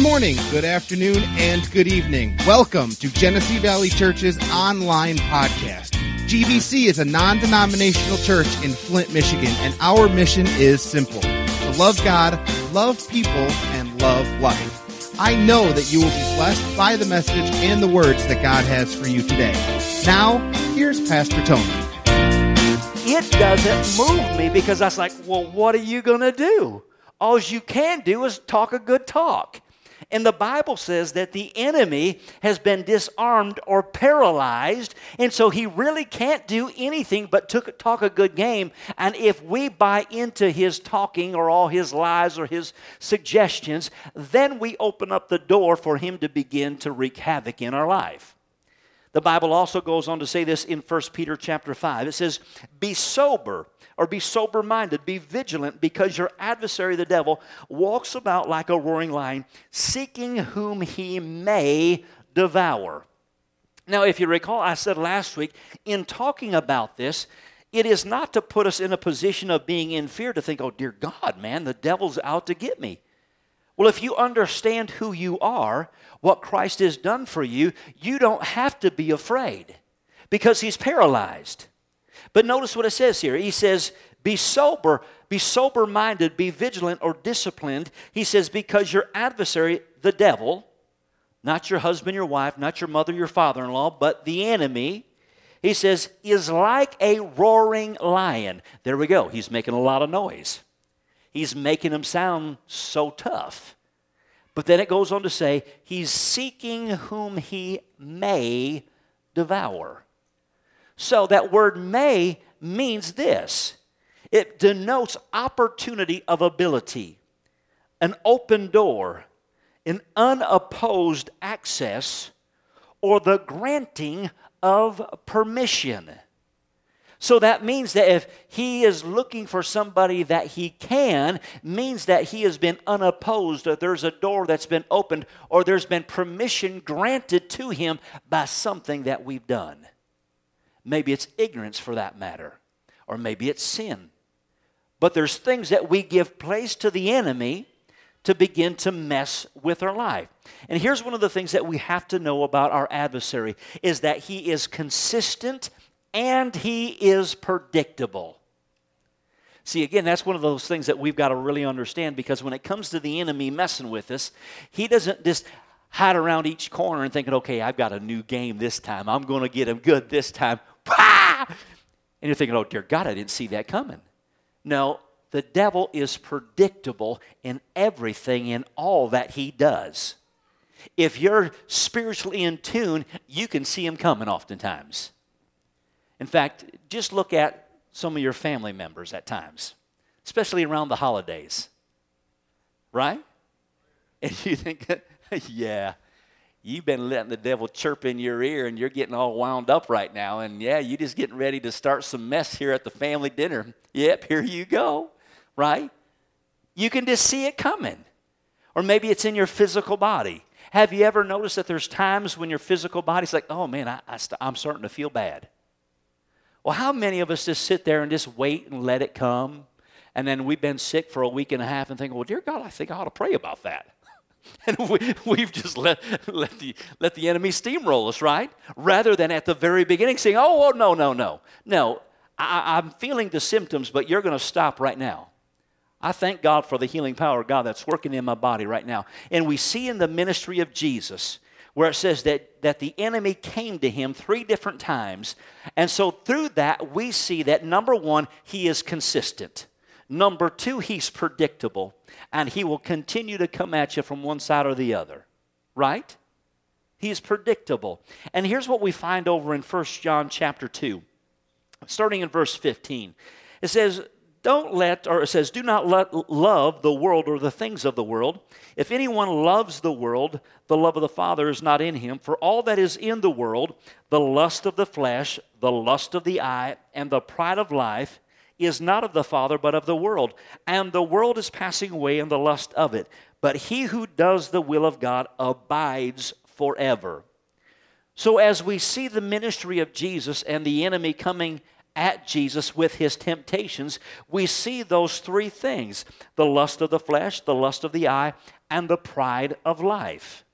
Good morning, good afternoon, and good evening. Welcome to Genesee Valley Church's online podcast. GVC is a non denominational church in Flint, Michigan, and our mission is simple to love God, love people, and love life. I know that you will be blessed by the message and the words that God has for you today. Now, here's Pastor Tony. It doesn't move me because I was like, well, what are you going to do? All you can do is talk a good talk. And the Bible says that the enemy has been disarmed or paralyzed, and so he really can't do anything but talk a good game. And if we buy into his talking or all his lies or his suggestions, then we open up the door for him to begin to wreak havoc in our life. The Bible also goes on to say this in 1 Peter chapter 5. It says, Be sober or be sober minded, be vigilant, because your adversary, the devil, walks about like a roaring lion, seeking whom he may devour. Now, if you recall, I said last week, in talking about this, it is not to put us in a position of being in fear to think, oh, dear God, man, the devil's out to get me. Well, if you understand who you are, what Christ has done for you, you don't have to be afraid because he's paralyzed. But notice what it says here. He says, Be sober, be sober minded, be vigilant or disciplined. He says, Because your adversary, the devil, not your husband, your wife, not your mother, your father in law, but the enemy, he says, is like a roaring lion. There we go. He's making a lot of noise. He's making him sound so tough. But then it goes on to say, he's seeking whom he may devour. So that word may means this it denotes opportunity of ability, an open door, an unopposed access, or the granting of permission. So that means that if he is looking for somebody that he can, means that he has been unopposed, there's a door that's been opened, or there's been permission granted to him by something that we've done. Maybe it's ignorance for that matter, or maybe it's sin. But there's things that we give place to the enemy to begin to mess with our life. And here's one of the things that we have to know about our adversary is that he is consistent and he is predictable. See, again, that's one of those things that we've got to really understand because when it comes to the enemy messing with us, he doesn't just hide around each corner and thinking, okay, I've got a new game this time. I'm going to get him good this time. And you're thinking, oh, dear God, I didn't see that coming. No, the devil is predictable in everything, in all that he does. If you're spiritually in tune, you can see him coming oftentimes. In fact, just look at some of your family members at times, especially around the holidays. Right? And you think, yeah, you've been letting the devil chirp in your ear and you're getting all wound up right now. And yeah, you're just getting ready to start some mess here at the family dinner. Yep, here you go, right? You can just see it coming. Or maybe it's in your physical body. Have you ever noticed that there's times when your physical body's like, oh man, I, I st- I'm starting to feel bad? Well, how many of us just sit there and just wait and let it come? And then we've been sick for a week and a half and think, well, dear God, I think I ought to pray about that. And we, have just let, let, the, let the enemy steamroll us, right? Rather than at the very beginning saying, oh, oh no, no, no. No, I, I'm feeling the symptoms, but you're going to stop right now. I thank God for the healing power of God that's working in my body right now. And we see in the ministry of Jesus where it says that, that the enemy came to him three different times. And so through that, we see that number one, he is consistent. Number two, he's predictable, and he will continue to come at you from one side or the other, right? He's predictable. And here's what we find over in 1 John chapter 2, starting in verse 15. It says, don't let, or it says, do not let love the world or the things of the world. If anyone loves the world, the love of the Father is not in him. For all that is in the world, the lust of the flesh, the lust of the eye, and the pride of life, is not of the Father, but of the world. And the world is passing away and the lust of it. But he who does the will of God abides forever. So, as we see the ministry of Jesus and the enemy coming at Jesus with his temptations, we see those three things the lust of the flesh, the lust of the eye, and the pride of life.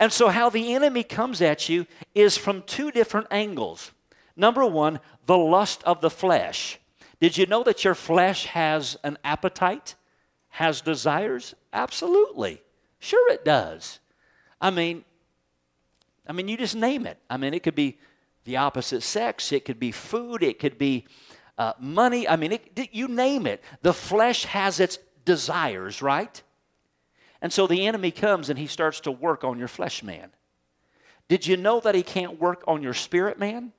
And so, how the enemy comes at you is from two different angles. Number one, the lust of the flesh. Did you know that your flesh has an appetite, has desires? Absolutely. Sure, it does. I mean, I mean, you just name it. I mean, it could be the opposite sex, it could be food, it could be uh, money. I mean, it, you name it. The flesh has its desires, right? And so the enemy comes and he starts to work on your flesh man. Did you know that he can't work on your spirit man?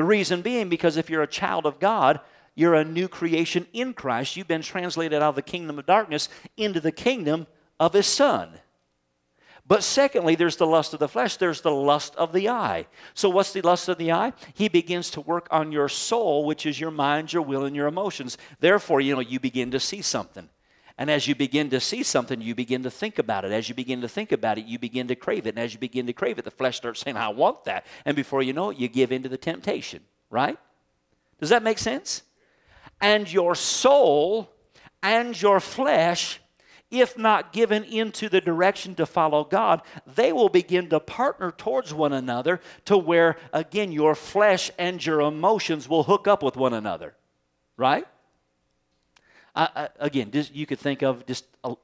The reason being because if you're a child of God, you're a new creation in Christ. You've been translated out of the kingdom of darkness into the kingdom of his son. But secondly, there's the lust of the flesh, there's the lust of the eye. So, what's the lust of the eye? He begins to work on your soul, which is your mind, your will, and your emotions. Therefore, you know, you begin to see something. And as you begin to see something, you begin to think about it. As you begin to think about it, you begin to crave it. And as you begin to crave it, the flesh starts saying, I want that. And before you know it, you give in to the temptation, right? Does that make sense? And your soul and your flesh if not given into the direction to follow God, they will begin to partner towards one another to where, again, your flesh and your emotions will hook up with one another. Right? I, I, again, you could think of just a,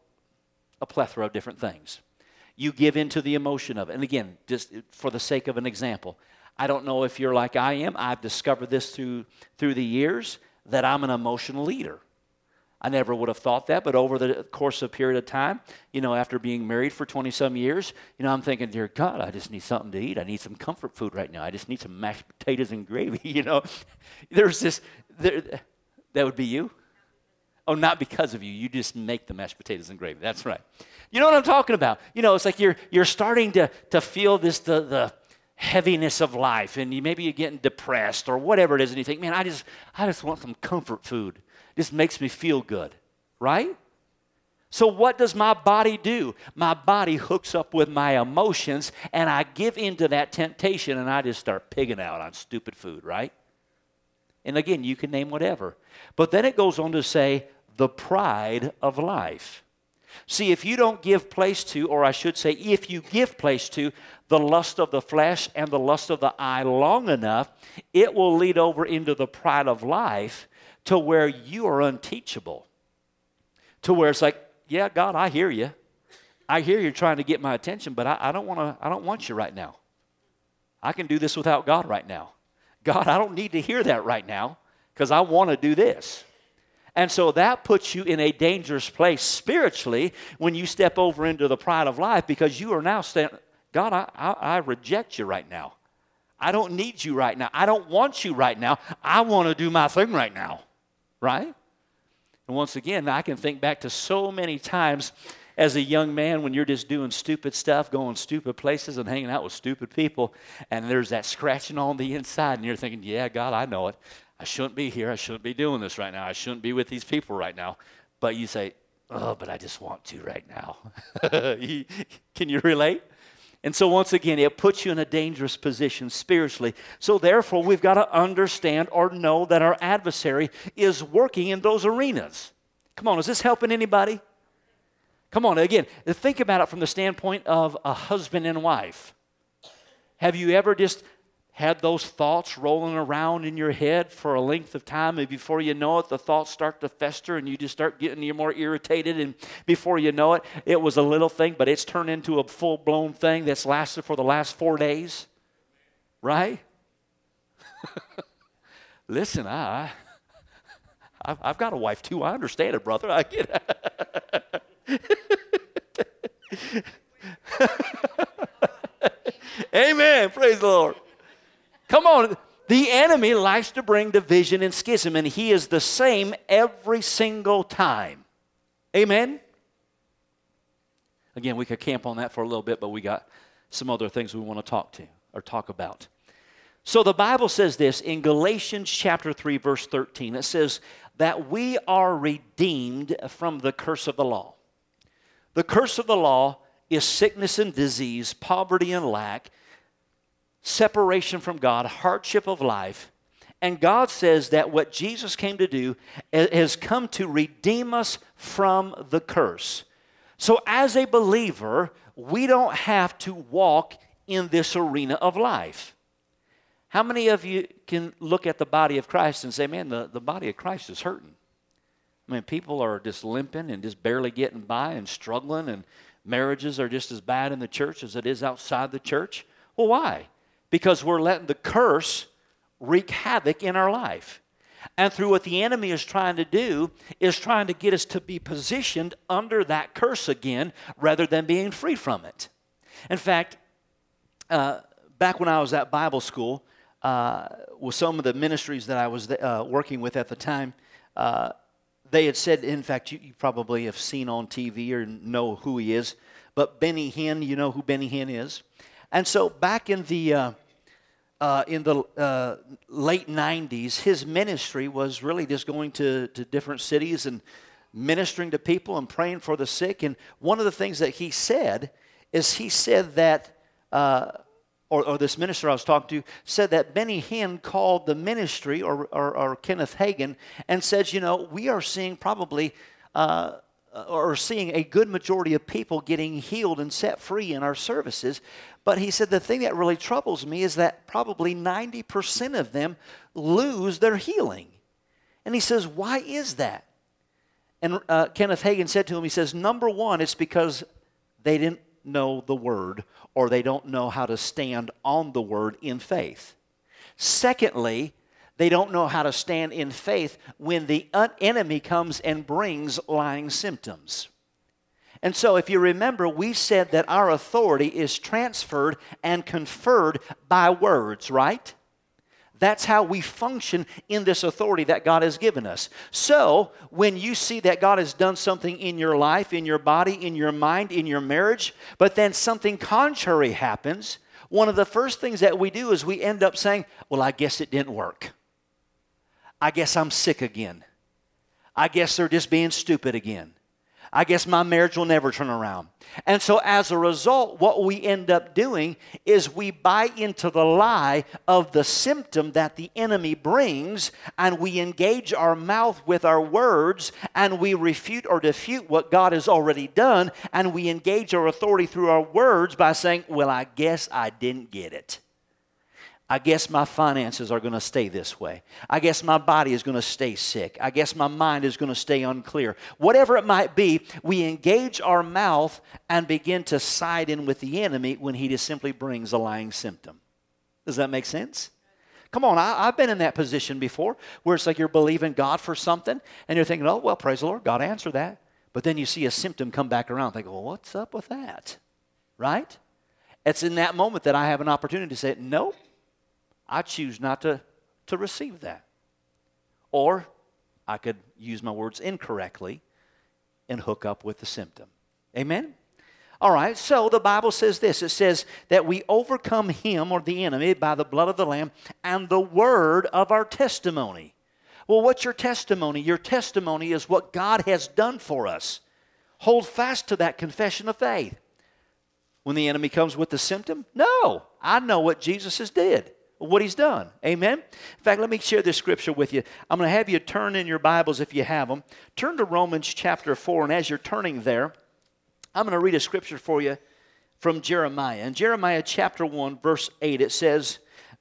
a plethora of different things. You give into the emotion of it. And again, just for the sake of an example, I don't know if you're like I am. I've discovered this through, through the years that I'm an emotional leader. I never would have thought that, but over the course of a period of time, you know, after being married for 20 some years, you know, I'm thinking, dear God, I just need something to eat. I need some comfort food right now. I just need some mashed potatoes and gravy, you know. There's this, there, that would be you? Oh, not because of you. You just make the mashed potatoes and gravy. That's right. You know what I'm talking about? You know, it's like you're, you're starting to, to feel this, the, the, heaviness of life and you maybe you're getting depressed or whatever it is and you think man i just i just want some comfort food This makes me feel good, right? So, what does my body do? My body hooks up with my emotions, and I give into that temptation, and I just start pigging out on stupid food, right? And again, you can name whatever. But then it goes on to say, the pride of life. See, if you don't give place to, or I should say, if you give place to the lust of the flesh and the lust of the eye long enough, it will lead over into the pride of life to where you are unteachable. To where it's like, yeah, God, I hear you. I hear you're trying to get my attention, but I, I don't want to. I don't want you right now. I can do this without God right now. God, I don't need to hear that right now because I want to do this. And so that puts you in a dangerous place spiritually when you step over into the pride of life because you are now saying, God, I, I, I reject you right now. I don't need you right now. I don't want you right now. I want to do my thing right now right? And once again, I can think back to so many times as a young man when you're just doing stupid stuff, going stupid places, and hanging out with stupid people, and there's that scratching on the inside, and you're thinking, yeah, God, I know it. I shouldn't be here. I shouldn't be doing this right now. I shouldn't be with these people right now. But you say, oh, but I just want to right now. Can you relate? And so, once again, it puts you in a dangerous position spiritually. So, therefore, we've got to understand or know that our adversary is working in those arenas. Come on, is this helping anybody? Come on, again, think about it from the standpoint of a husband and wife. Have you ever just had those thoughts rolling around in your head for a length of time, and before you know it, the thoughts start to fester and you just start getting more irritated. And before you know it, it was a little thing, but it's turned into a full blown thing that's lasted for the last four days. Right? Listen, I, I've got a wife too. I understand it, brother. I get it. Amen. Praise the Lord. Come on. The enemy likes to bring division and schism, and he is the same every single time. Amen? Again, we could camp on that for a little bit, but we got some other things we want to talk to or talk about. So the Bible says this in Galatians chapter 3 verse 13. It says that we are redeemed from the curse of the law. The curse of the law is sickness and disease, poverty and lack, separation from God, hardship of life, And God says that what Jesus came to do has come to redeem us from the curse. So, as a believer, we don't have to walk in this arena of life. How many of you can look at the body of Christ and say, man, the, the body of Christ is hurting? I mean, people are just limping and just barely getting by and struggling, and marriages are just as bad in the church as it is outside the church. Well, why? Because we're letting the curse wreak havoc in our life. And through what the enemy is trying to do, is trying to get us to be positioned under that curse again rather than being free from it. In fact, uh, back when I was at Bible school, uh, with some of the ministries that I was uh, working with at the time, uh, they had said, in fact, you, you, probably have seen on TV or know who he is, but Benny Hinn, you know who Benny Hinn is? And so back in the uh, in the uh, late 90s, his ministry was really just going to, to different cities and ministering to people and praying for the sick. And one of the things that he said is he said that, uh, or, or, this minister I was talking to said that Benny Hinn called the ministry or, or, or Kenneth Hagin and said, you know, we are seeing probably uh, or seeing a good majority of people getting healed and set free in our services. But he said the thing that really troubles me is that probably 90% of them lose their healing. And he says, Why is that? And uh, Kenneth Hagin said to him, He says, Number one, it's because they didn't know the word or they don't know how to stand on the word in faith. Secondly, they don't know how to stand in faith when the enemy comes and brings lying symptoms. And so, if you remember, we said that our authority is transferred and conferred by words, right? That's how we function in this authority that God has given us. So, when you see that God has done something in your life, in your body, in your mind, in your marriage, but then something contrary happens, one of the first things that we do is we end up saying, Well, I guess it didn't work. I guess I'm sick again. I guess they're just being stupid again. I guess my marriage will never turn around. And so, as a result, what we end up doing is we buy into the lie of the symptom that the enemy brings, and we engage our mouth with our words, and we refute or defute what God has already done, and we engage our authority through our words by saying, Well, I guess I didn't get it. I guess my finances are going to stay this way. I guess my body is going to stay sick. I guess my mind is going to stay unclear. Whatever it might be, we engage our mouth and begin to side in with the enemy when he just simply brings a lying symptom. Does that make sense? Come on, I, have been in that position before where it's like you're believing God for something and you're thinking, oh, well, praise the Lord, God answered that. But then you see a symptom come back around, think, well, what's up with that? Right? It's in that moment that I have an opportunity to say, nope I choose not to, to receive that. Or I could use my words incorrectly and hook up with the symptom. Amen? All right, so the Bible says this it says that we overcome him or the enemy by the blood of the Lamb and the word of our testimony. Well, what's your testimony? Your testimony is what God has done for us. Hold fast to that confession of faith. When the enemy comes with the symptom, no, I know what Jesus has did what he's done. Amen? In fact, let me share this scripture with you. I'm going to have you turn in your Bibles if you have them. Turn to Romans chapter 4, and as you're turning there, I'm going to read a scripture for you from Jeremiah. In Jeremiah chapter 1, verse 8, it says,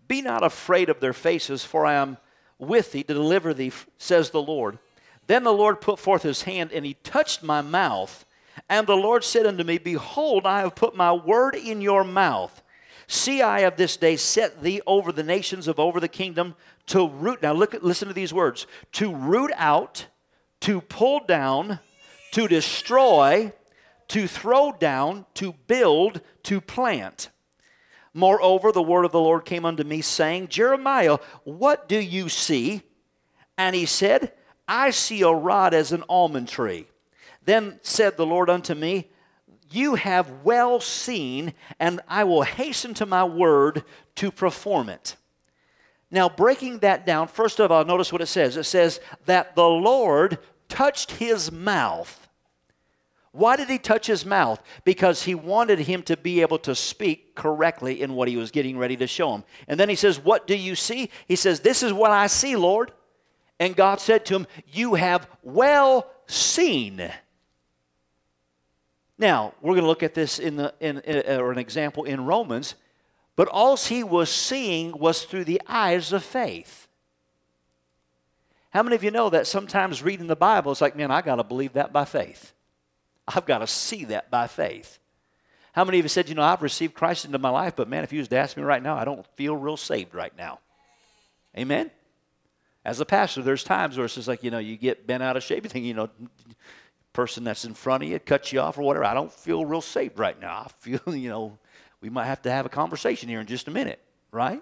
Be not afraid of their faces, for I am with thee to deliver thee, says the Lord. Then the Lord put forth his hand, and he touched my mouth. And the Lord said unto me, Behold, I have put my word in your mouth. See, I of this day set thee over the nations of over the kingdom to root. Now, look, listen to these words to root out, to pull down, to destroy, to throw down, to build, to plant. Moreover, the word of the Lord came unto me, saying, Jeremiah, what do you see? And he said, I see a rod as an almond tree. Then said the Lord unto me, you have well seen, and I will hasten to my word to perform it. Now, breaking that down, first of all, notice what it says. It says that the Lord touched his mouth. Why did he touch his mouth? Because he wanted him to be able to speak correctly in what he was getting ready to show him. And then he says, What do you see? He says, This is what I see, Lord. And God said to him, You have well seen. Now, we're going to look at this in, the, in, in uh, or an example in Romans, but all he was seeing was through the eyes of faith. How many of you know that sometimes reading the Bible is like, man, I got to believe that by faith? I've got to see that by faith. How many of you said, you know, I've received Christ into my life, but man, if you was to ask me right now, I don't feel real saved right now. Amen? As a pastor, there's times where it's just like, you know, you get bent out of shape. You think, you know, person that's in front of you cuts you off or whatever. I don't feel real safe right now. I feel, you know, we might have to have a conversation here in just a minute, right?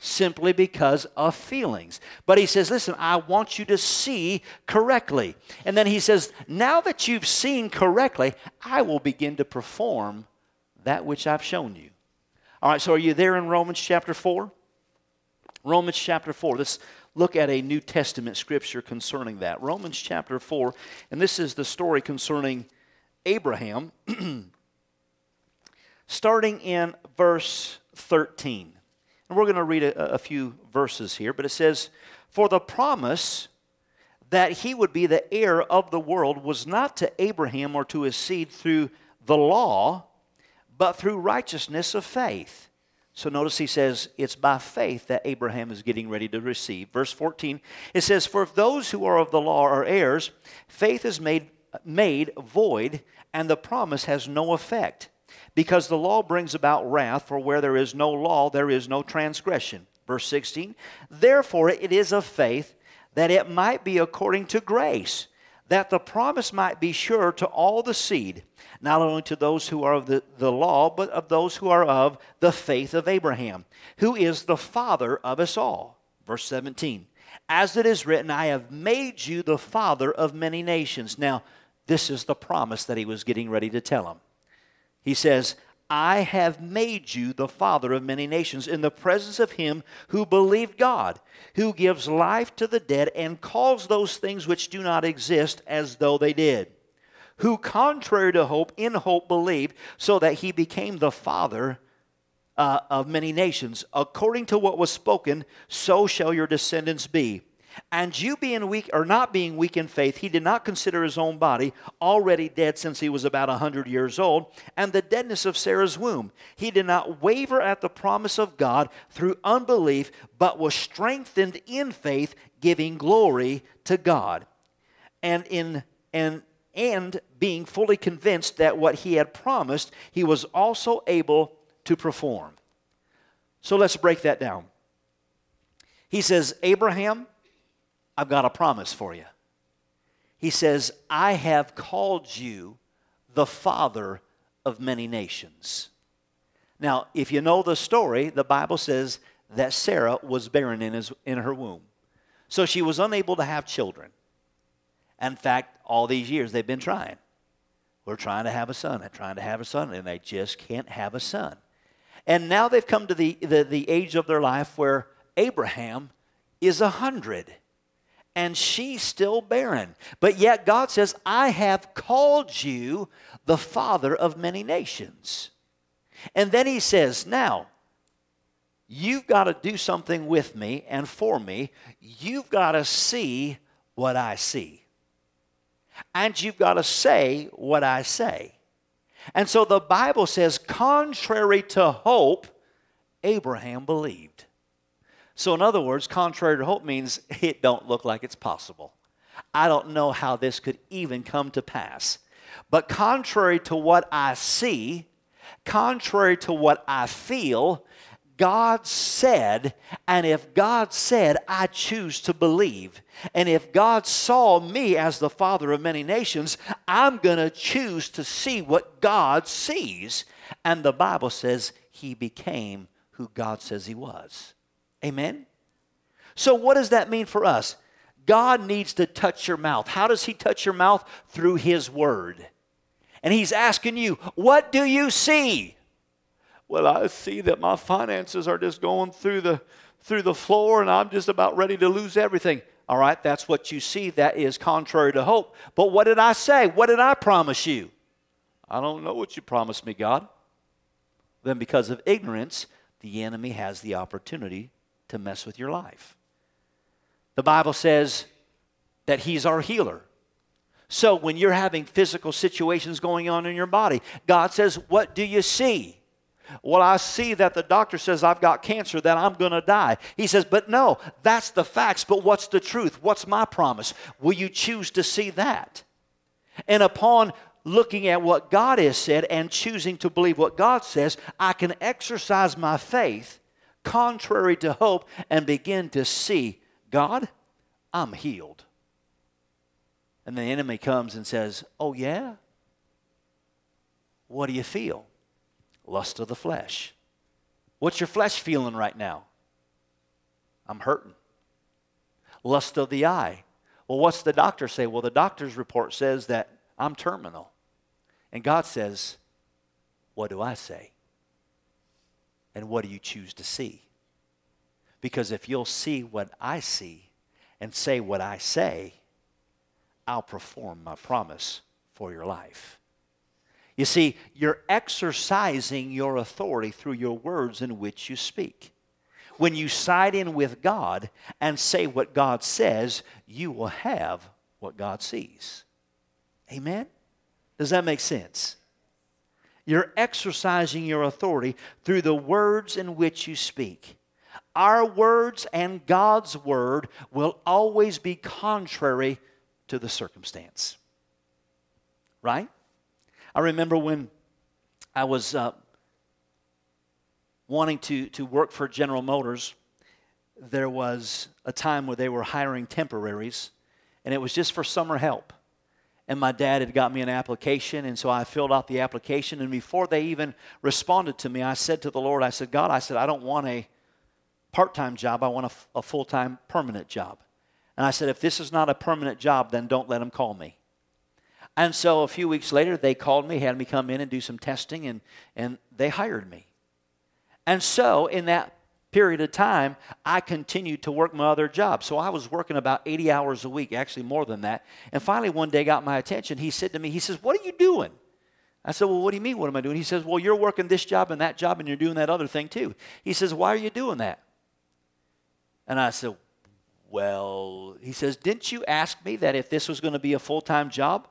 simply because of feelings. But he says, Listen, I want you to see correctly. And then he says, Now that you've seen correctly, I will begin to perform that which I've shown you. All right, so are you there in Romans chapter 4? Romans chapter 4. Let's look at a New Testament scripture concerning that. Romans chapter 4, and this is the story concerning Abraham, starting in verse 13. And we're going to read a, a few verses here, but it says, For the promise that he would be the heir of the world was not to Abraham or to his seed through the law, but through righteousness of faith. So notice he says it's by faith that Abraham is getting ready to receive. Verse 14, it says, For if those who are of the law are heirs, faith is made, made void, and the promise has no effect because the law brings about wrath, for where there is no law, there is no transgression. Verse 16, therefore it is of faith that it might be according to grace, that the promise might be sure to all the seed, not only to those who are of the, the law, but of those who are of the faith of Abraham, who is the father of us all. Verse 17, as it is written, I have made you the father of many nations. Now, this is the promise that he was getting ready to tell him. He says, I have made you the father of many nations in the presence of him who believed God, who gives life to the dead and calls those things which do not exist as though they did, who, contrary to hope, in hope believed, so that he became the father uh, of many nations. According to what was spoken, so shall your descendants be. And you being weak or not being weak in faith, he did not consider his own body already dead since he was about a hundred years old, and the deadness of Sarah's womb. He did not waver at the promise of God through unbelief, but was strengthened in faith, giving glory to God. And in and and being fully convinced that what he had promised, he was also able to perform. So let's break that down. He says, Abraham I've got a promise for you. He says, I have called you the father of many nations. Now, if you know the story, the Bible says that Sarah was barren in, his, in her womb. So she was unable to have children. In fact, all these years they've been trying. We're trying to have a son, they're trying to have a son, and they just can't have a son. And now they've come to the, the, the age of their life where Abraham is a hundred and she's still barren. But yet God says, I have called you the father of many nations. And then he says, Now, you've got to do something with me and for me. You've got to see what I see. And you've got to say what I say. And so the Bible says, contrary to hope, Abraham believed. So, in other words, contrary to hope means it don't look like it's possible. I don't know how this could even come to pass. But contrary to what I see, contrary to what I feel, God said, and if God said, I choose to believe. And if God saw me as the father of many nations, I'm going to choose to see what God sees. And the Bible says he became who God says he was. Amen? So, what does that mean for us? God needs to touch your mouth. How does He touch your mouth? Through His Word. And He's asking you, What do you see? Well, I see that my finances are just going through the, through the floor and I'm just about ready to lose everything. All right, that's what you see. That is contrary to hope. But what did I say? What did I promise you? I don't know what you promised me, God. Then, because of ignorance, the enemy has the opportunity to mess with your life. The Bible says that He's our healer. So, when you're having physical situations going on in your body, God says, What do you see? Well, I see that the doctor says I've got cancer, that I'm going to die. He says, But no, that's the facts. But what's the truth? What's my promise? Will you choose to see that? And upon looking at what God has said and choosing to believe what God says, I can exercise my faith contrary to hope and begin to see God, I'm healed. And the enemy comes and says, Oh, yeah? What do you feel? Lust of the flesh. What's your flesh feeling right now? I'm hurting. Lust of the eye. Well, what's the doctor say? Well, the doctor's report says that I'm terminal. And God says, What do I say? And what do you choose to see? Because if you'll see what I see and say what I say, I'll perform my promise for your life. You see, you're exercising your authority through your words in which you speak. When you side in with God and say what God says, you will have what God sees. Amen? Does that make sense? You're exercising your authority through the words in which you speak. Our words and God's word will always be contrary to the circumstance. Right? I remember when I was uh, wanting to, to work for General Motors, there was a time where they were hiring temporaries, and it was just for summer help. And my dad had got me an application, and so I filled out the application. And before they even responded to me, I said to the Lord, I said, God, I said, I don't want a part time job, I want a, a full time permanent job. And I said, if this is not a permanent job, then don't let them call me. And so a few weeks later, they called me, had me come in and do some testing, and, and they hired me. And so in that period of time, I continued to work my other job. So I was working about 80 hours a week, actually more than that. And finally, one day got my attention. He said to me, he says, what are you doing? I said, Well, what do you mean? What am I doing? He says, Well, you're working this job and that job, and you're doing that other thing too. He says, Why are you doing that? And I said, Well, he says, Didn't you ask me that if this was going to be a full time job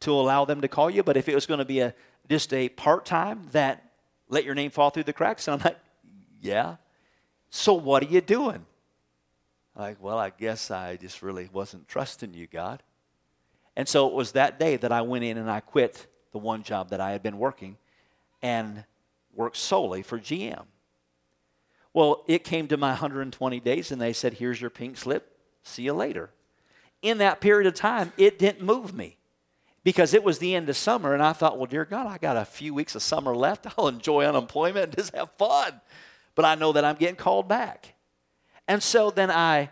to allow them to call you, but if it was going to be a just a part time, that let your name fall through the cracks? And I'm like, Yeah. So what are you doing? Like, well, I guess I just really wasn't trusting you, God. And so it was that day that I went in and I quit the one job that I had been working and worked solely for GM. Well, it came to my 120 days and they said, Here's your pink slip. See you later. In that period of time, it didn't move me because it was the end of summer and I thought, Well, dear God, I got a few weeks of summer left. I'll enjoy unemployment and just have fun. But I know that I'm getting called back. And so then I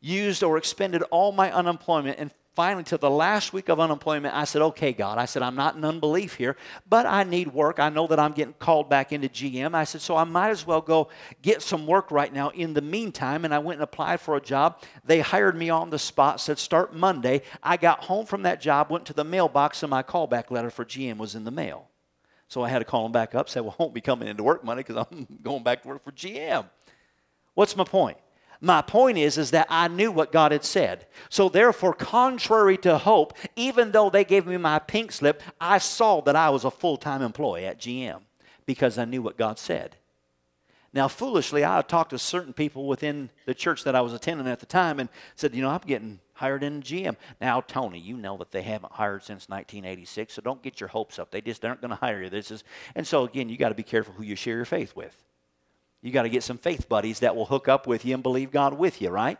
used or expended all my unemployment and finally, to the last week of unemployment, I said, okay, God, I said, I'm not in unbelief here, but I need work. I know that I'm getting called back into GM. I said, so I might as well go get some work right now in the meantime. And I went and applied for a job. They hired me on the spot, said, start Monday. I got home from that job, went to the mailbox, and my callback letter for GM was in the mail. So I had to call him back up, say, well, I won't be coming into work Monday because I'm going back to work for GM. What's my point? My point is, is that I knew what God had said. So therefore, contrary to hope, even though they gave me my pink slip, I saw that I was a full-time employee at GM because I knew what God said. Now, foolishly, I talked to certain people within the church that I was attending at the time and said, you know, I'm getting hired in GM. Now, Tony, you know that they haven't hired since 1986, so don't get your hopes up. They just aren't going to hire you. This is, and so again, you got to be careful who you share your faith with. You got to get some faith buddies that will hook up with you and believe God with you, right?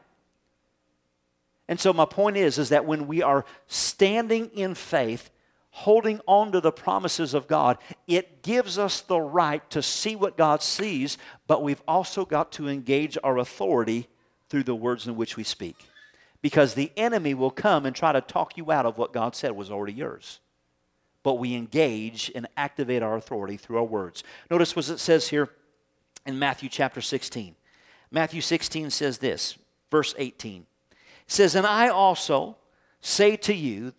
And so my point is is that when we are standing in faith, holding on to the promises of God, it gives us the right to see what God sees, but we've also got to engage our authority through the words in which we speak. Because the enemy will come and try to talk you out of what God said was already yours. But we engage and activate our authority through our words. Notice what it says here in Matthew chapter 16. Matthew 16 says this, verse 18. says, And I also say to you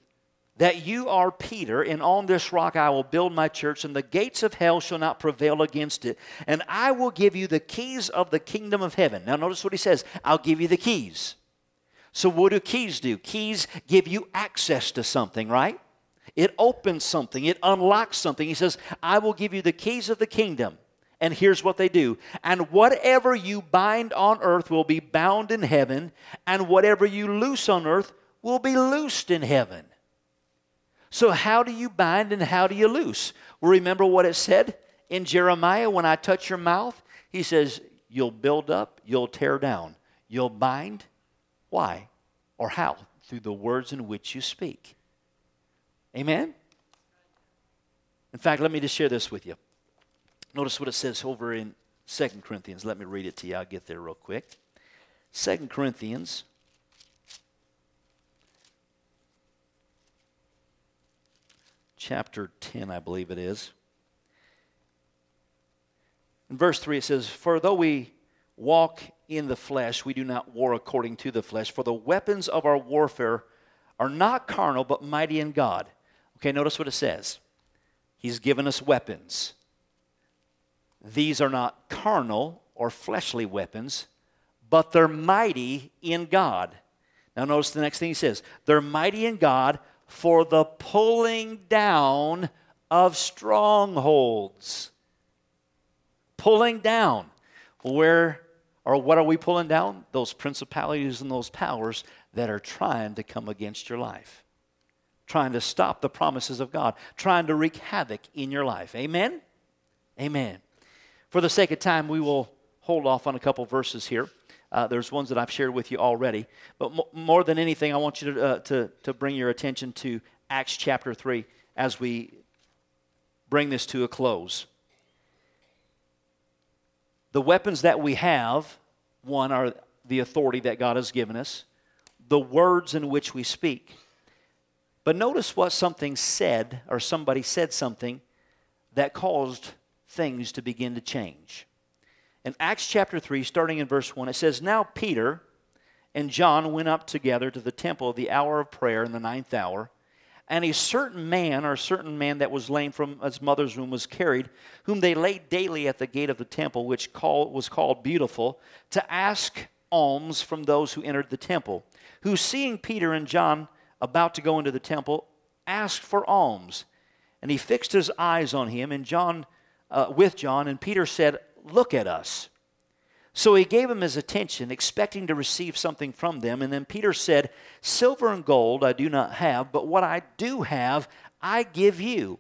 that you are Peter, and on this rock I will build my church, and the gates of hell shall not prevail against it. And I will give you the keys of the kingdom of heaven. Now, notice what he says I'll give you the keys. So, what do keys do? Keys give you access to something, right? It opens something, it unlocks something. He says, I will give you the keys of the kingdom. And here's what they do. And whatever you bind on earth will be bound in heaven, and whatever you loose on earth will be loosed in heaven. So, how do you bind and how do you loose? Well, remember what it said in Jeremiah when I touch your mouth? He says, You'll build up, you'll tear down, you'll bind. Why? Or how? Through the words in which you speak. Amen? In fact, let me just share this with you. Notice what it says over in Second Corinthians. Let me read it to you. I'll get there real quick. Second Corinthians chapter 10, I believe it is. In verse 3, it says, For though we walk in the flesh, we do not war according to the flesh. For the weapons of our warfare are not carnal, but mighty in God. Okay, notice what it says. He's given us weapons. These are not carnal or fleshly weapons, but they're mighty in God. Now, notice the next thing he says they're mighty in God for the pulling down of strongholds. Pulling down. Where or what are we pulling down? Those principalities and those powers that are trying to come against your life, trying to stop the promises of God, trying to wreak havoc in your life. Amen? Amen. For the sake of time, we will hold off on a couple verses here. Uh, there's ones that I've shared with you already. But m- more than anything, I want you to, uh, to, to bring your attention to Acts chapter 3 as we bring this to a close. The weapons that we have, one, are the authority that God has given us, the words in which we speak. But notice what something said, or somebody said something that caused things to begin to change. In Acts chapter 3, starting in verse 1, it says, Now Peter and John went up together to the temple of the hour of prayer in the ninth hour. And a certain man, or a certain man that was lame from his mother's womb, was carried, whom they laid daily at the gate of the temple, which call, was called Beautiful, to ask alms from those who entered the temple. Who, seeing Peter and John about to go into the temple, asked for alms. And he fixed his eyes on him, and John, uh, with John, and Peter said, Look at us. So he gave him his attention, expecting to receive something from them. And then Peter said, Silver and gold I do not have, but what I do have, I give you.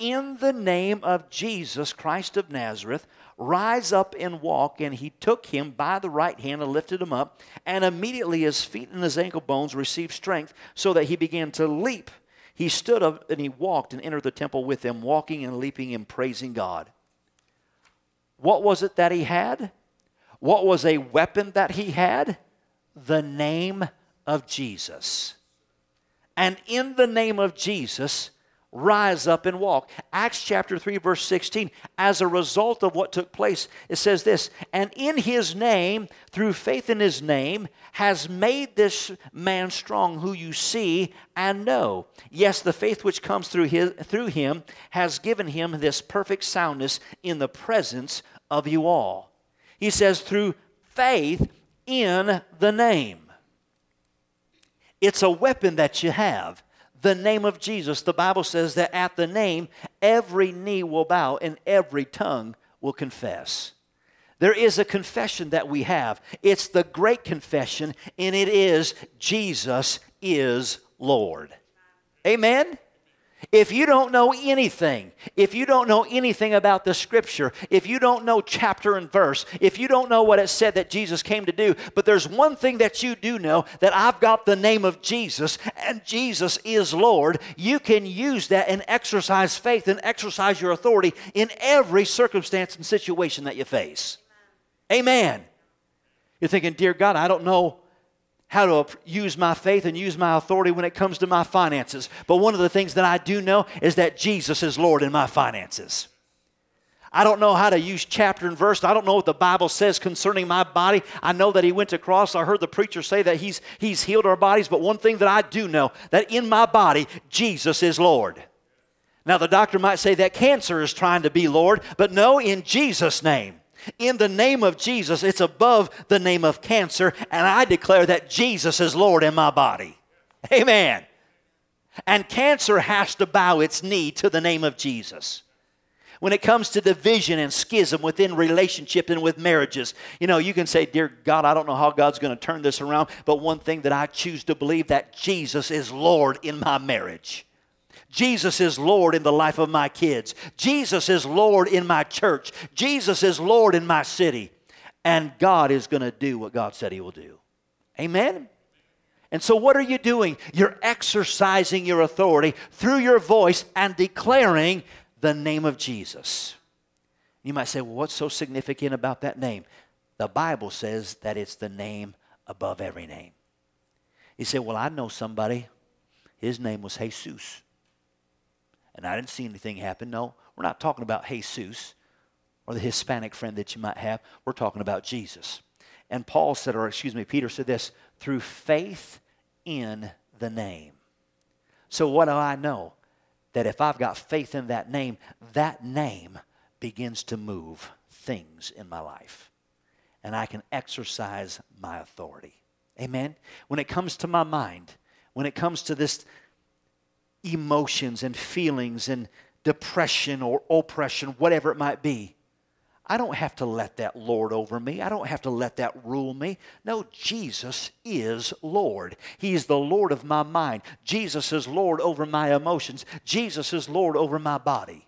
In the name of Jesus Christ of Nazareth, rise up and walk. And he took him by the right hand and lifted him up. And immediately his feet and his ankle bones received strength, so that he began to leap. He stood up and he walked and entered the temple with them, walking and leaping and praising God. What was it that he had? What was a weapon that he had? The name of Jesus. And in the name of Jesus, rise up and walk. Acts chapter 3, verse 16. As a result of what took place, it says this And in his name, through faith in his name, has made this man strong who you see and know. Yes, the faith which comes through, his, through him has given him this perfect soundness in the presence of you all. He says, through faith in the name. It's a weapon that you have the name of Jesus, the Bible says that at the name, every knee will bow and every tongue will confess. There is a confession that we have. It's the great confession, and it is Jesus is Lord. Amen? If you don't know anything, if you don't know anything about the scripture, if you don't know chapter and verse, if you don't know what it said that Jesus came to do, but there's one thing that you do know that I've got the name of Jesus and Jesus is Lord, you can use that and exercise faith and exercise your authority in every circumstance and situation that you face. Amen. You're thinking, Dear God, I don't know how to use my faith and use my authority when it comes to my finances. But one of the things that I do know is that Jesus is Lord in my finances. I don't know how to use chapter and verse. I don't know what the Bible says concerning my body. I know that he went to cross. I heard the preacher say that he's, he's healed our bodies. But one thing that I do know, that in my body, Jesus is Lord. Now, the doctor might say that cancer is trying to be Lord, but no, in Jesus' name. In the name of Jesus, it's above the name of cancer, and I declare that Jesus is Lord in my body. Amen. And cancer has to bow its knee to the name of Jesus. When it comes to division and schism within relationship and with marriages, you know, you can say, Dear God, I don't know how God's going to turn this around, but one thing that I choose to believe that Jesus is Lord in my marriage. Jesus is Lord in the life of my kids. Jesus is Lord in my church. Jesus is Lord in my city. And God is going to do what God said He will do. Amen? And so, what are you doing? You're exercising your authority through your voice and declaring the name of Jesus. You might say, well, what's so significant about that name? The Bible says that it's the name above every name. You say, well, I know somebody, his name was Jesus. And I didn't see anything happen. No, we're not talking about Jesus or the Hispanic friend that you might have. We're talking about Jesus. And Paul said, or excuse me, Peter said this through faith in the name. So, what do I know? That if I've got faith in that name, that name begins to move things in my life. And I can exercise my authority. Amen? When it comes to my mind, when it comes to this emotions and feelings and depression or oppression, whatever it might be, I don't have to let that lord over me. I don't have to let that rule me. No, Jesus is Lord. He is the Lord of my mind. Jesus is Lord over my emotions. Jesus is Lord over my body.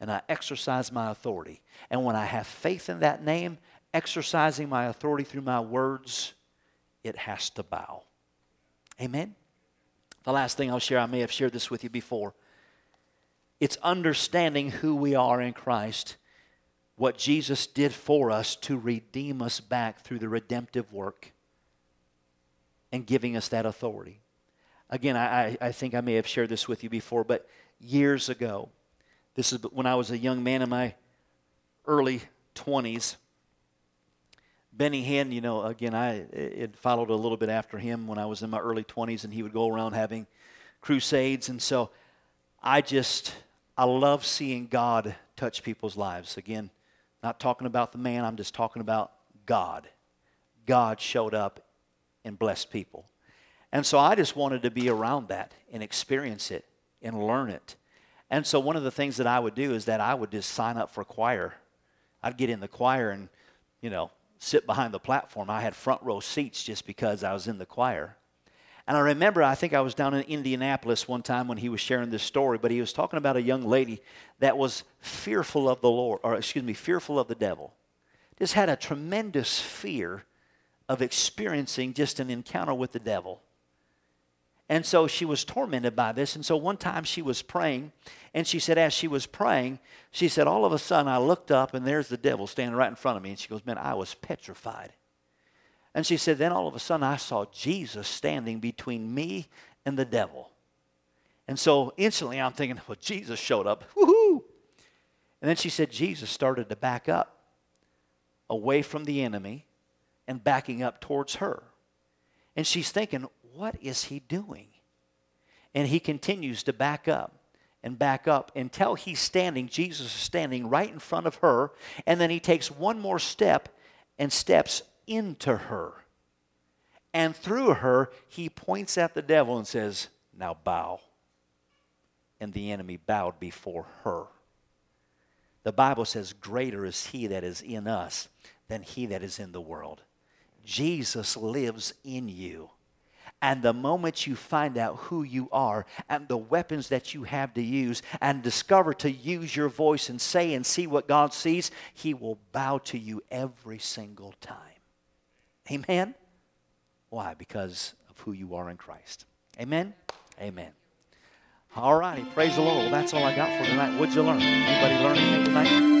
And I exercise my authority. And when I have faith in that name, exercising my authority through my words, it has to bow. Amen? The last thing I'll share, I may have shared this with you before. It's understanding who we are in Christ, what Jesus did for us to redeem us back through the redemptive work, and giving us that authority. Again, I, I think I may have shared this with you before, but years ago, this is when I was a young man in my early 20s. Benny Hinn, you know, again, I it followed a little bit after him when I was in my early 20s, and he would go around having crusades. And so I just, I love seeing God touch people's lives. Again, not talking about the man, I'm just talking about God. God showed up and blessed people. And so I just wanted to be around that and experience it and learn it. And so one of the things that I would do is that I would just sign up for choir. I'd get in the choir and, you know, sit behind the platform. I had front row seats just because I was in the choir. And I remember, I think I was down in Indianapolis one time when he was sharing this story, but he was talking about a young lady that was fearful of the Lord, or excuse me, fearful of the devil. Just had a tremendous fear of experiencing just an encounter with the devil. And so she was tormented by this. And so one time she was praying, and she said, as she was praying, she said, all of a sudden I looked up, and there's the devil standing right in front of me. And she goes, Man, I was petrified. And she said, Then all of a sudden I saw Jesus standing between me and the devil. And so instantly I'm thinking, Well, Jesus showed up. Woohoo! And then she said, Jesus started to back up away from the enemy and backing up towards her. And she's thinking, what is he doing? And he continues to back up and back up until he's standing, Jesus is standing right in front of her, and then he takes one more step and steps into her. And through her, he points at the devil and says, Now bow. And the enemy bowed before her. The Bible says, Greater is he that is in us than he that is in the world. Jesus lives in you. And the moment you find out who you are and the weapons that you have to use and discover to use your voice and say and see what God sees, He will bow to you every single time. Amen? Why? Because of who you are in Christ. Amen? Amen. All righty. Praise the Lord. That's all I got for tonight. What'd you learn? Anybody learn anything tonight?